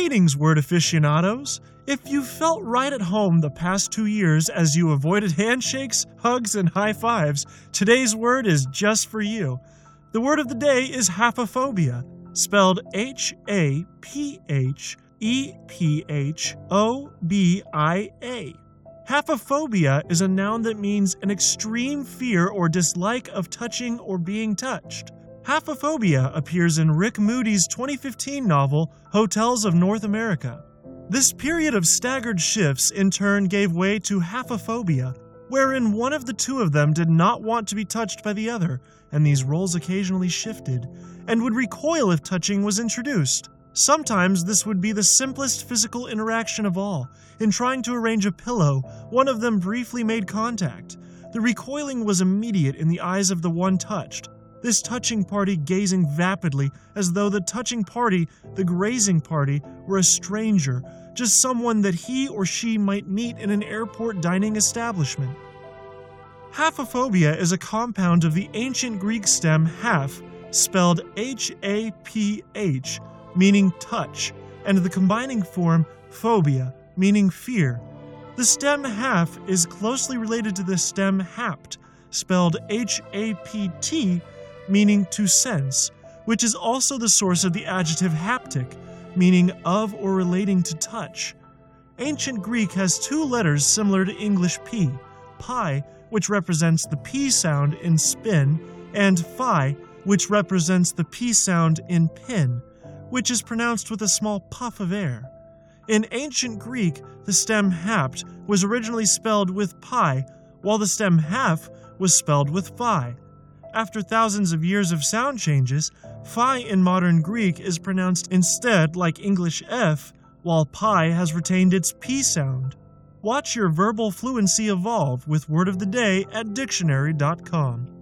Greetings, word aficionados! If you've felt right at home the past two years as you avoided handshakes, hugs, and high fives, today's word is just for you. The word of the day is haphephobia, spelled H A P H E P H O B I A. Haphephobia is a noun that means an extreme fear or dislike of touching or being touched. Haphephobia appears in Rick Moody's 2015 novel Hotels of North America. This period of staggered shifts in turn gave way to haphephobia, wherein one of the two of them did not want to be touched by the other, and these roles occasionally shifted, and would recoil if touching was introduced. Sometimes this would be the simplest physical interaction of all. In trying to arrange a pillow, one of them briefly made contact. The recoiling was immediate in the eyes of the one touched, this touching party gazing vapidly as though the touching party, the grazing party, were a stranger, just someone that he or she might meet in an airport dining establishment. Haphephobia is a compound of the ancient Greek stem haph, spelled H A P H, meaning touch, and the combining form phobia, meaning fear. The stem haph is closely related to the stem hapt, spelled H A P T, meaning to sense, which is also the source of the adjective haptic, meaning of or relating to touch. Ancient Greek has two letters similar to English P pi, which represents the P sound in spin, and phi, which represents the P sound in pin, which is pronounced with a small puff of air. In ancient Greek, the stem hapt was originally spelled with pi, while the stem haph was spelled with phi. After thousands of years of sound changes, phi in modern Greek is pronounced instead like English F, while pi has retained its P sound. Watch your verbal fluency evolve with Word of the Day at dictionary.com.